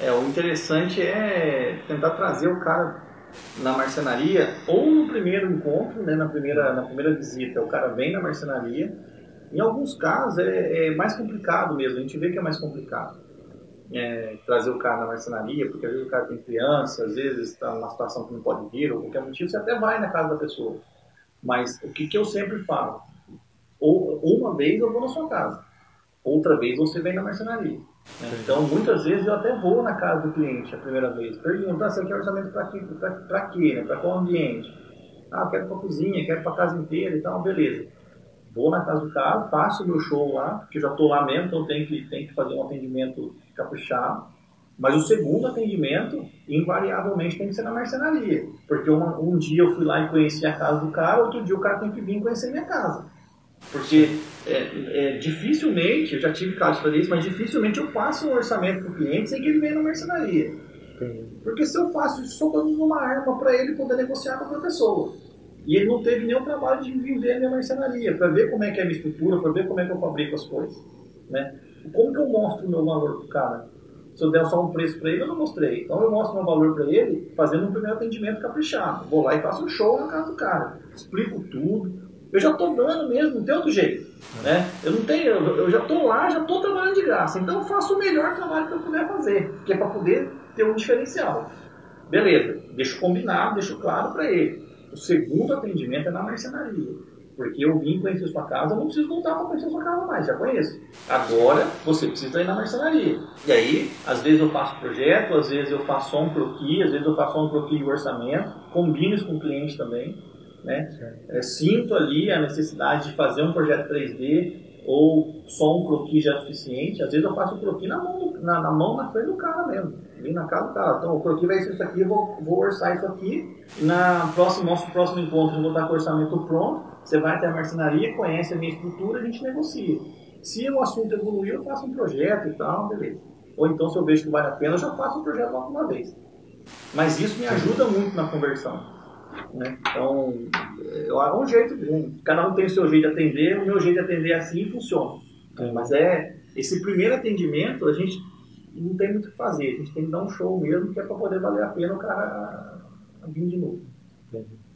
É, o interessante é tentar trazer o cara na marcenaria ou no primeiro encontro, né, na, primeira, na primeira visita, o cara vem na marcenaria. Em alguns casos é, é mais complicado mesmo, a gente vê que é mais complicado. É, trazer o cara na marcenaria, porque às vezes o cara tem criança, às vezes está numa situação que não pode vir, ou qualquer motivo, você até vai na casa da pessoa. Mas o que, que eu sempre falo? Ou, uma vez eu vou na sua casa, outra vez você vem na marcenaria. Né? Então, muitas vezes eu até vou na casa do cliente a primeira vez, pergunto, ah, você quer orçamento para quê? Para quê? Né? Para qual ambiente? Ah, quero para cozinha, quero para casa inteira e tal, beleza. Vou na casa do cara, faço meu show lá, porque já estou lá mesmo, então tenho que, tenho que fazer um atendimento caprichado. Mas o segundo atendimento, invariavelmente, tem que ser na marcenaria. Porque uma, um dia eu fui lá e conheci a casa do cara, outro dia o cara tem que vir conhecer minha casa. Porque é, é, dificilmente, eu já tive casos de fazer isso, mas dificilmente eu faço um orçamento para o cliente sem que ele venha na marcenaria. Porque se eu faço isso, estou dando uma arma para ele poder negociar com outra pessoa. E ele não teve nenhum trabalho de vir ver a minha marcenaria, para ver como é que é a minha estrutura, para ver como é que eu fabrico as coisas. Né? Como que eu mostro o meu valor para o cara? Se eu der só um preço para ele, eu não mostrei. Então eu mostro meu valor para ele fazendo um primeiro atendimento caprichado. Vou lá e faço um show na casa do cara. Explico tudo, eu já estou dando mesmo, não tem outro jeito. Né? Eu não tenho, eu, já estou lá, já estou trabalhando de graça. Então eu faço o melhor trabalho que eu puder fazer, que é para poder ter um diferencial. Beleza, deixo combinado, deixo claro para ele. O segundo atendimento é na marcenaria. Porque eu vim conhecer sua casa, eu não preciso voltar para conhecer sua casa mais, já conheço. Agora você precisa ir na marcenaria. E aí, às vezes eu faço projeto, às vezes eu faço só um croquis, às vezes eu faço só um croquis de orçamento, combino isso com o cliente também. Né? É, sinto ali a necessidade de fazer um projeto 3D ou só um croquis já é suficiente. Às vezes eu faço o croquis na mão, na, na, mão, na frente do cara mesmo. Vem na casa do cara. Então o croquis vai ser isso aqui, eu vou, vou orçar isso aqui. Na próximo, nosso próximo encontro eu vou estar com o orçamento pronto. Você vai até a marcenaria, conhece a minha estrutura, a gente negocia. Se o assunto evoluir, eu faço um projeto e tal, beleza. Ou então, se eu vejo que vale a pena, eu já faço um projeto logo uma vez. Mas isso me ajuda muito na conversão. Né? Então, é um jeito, cada um tem o seu jeito de atender, o meu jeito de atender é assim e funciona. É. Mas é esse primeiro atendimento, a gente não tem muito o que fazer, a gente tem que dar um show mesmo, que é para poder valer a pena o cara vir de novo. Entendi.